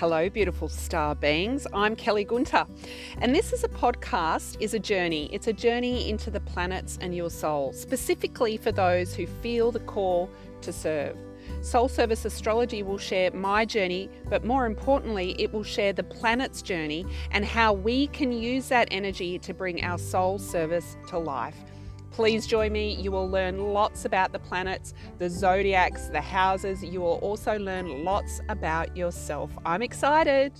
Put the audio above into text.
Hello, beautiful star beings. I'm Kelly Guenther, and this is a podcast, is a journey. It's a journey into the planets and your soul, specifically for those who feel the call to serve. Soul Service Astrology will share my journey, but more importantly, it will share the planet's journey and how we can use that energy to bring our soul service to life. Please join me. You will learn lots about the planets, the zodiacs, the houses. You will also learn lots about yourself. I'm excited.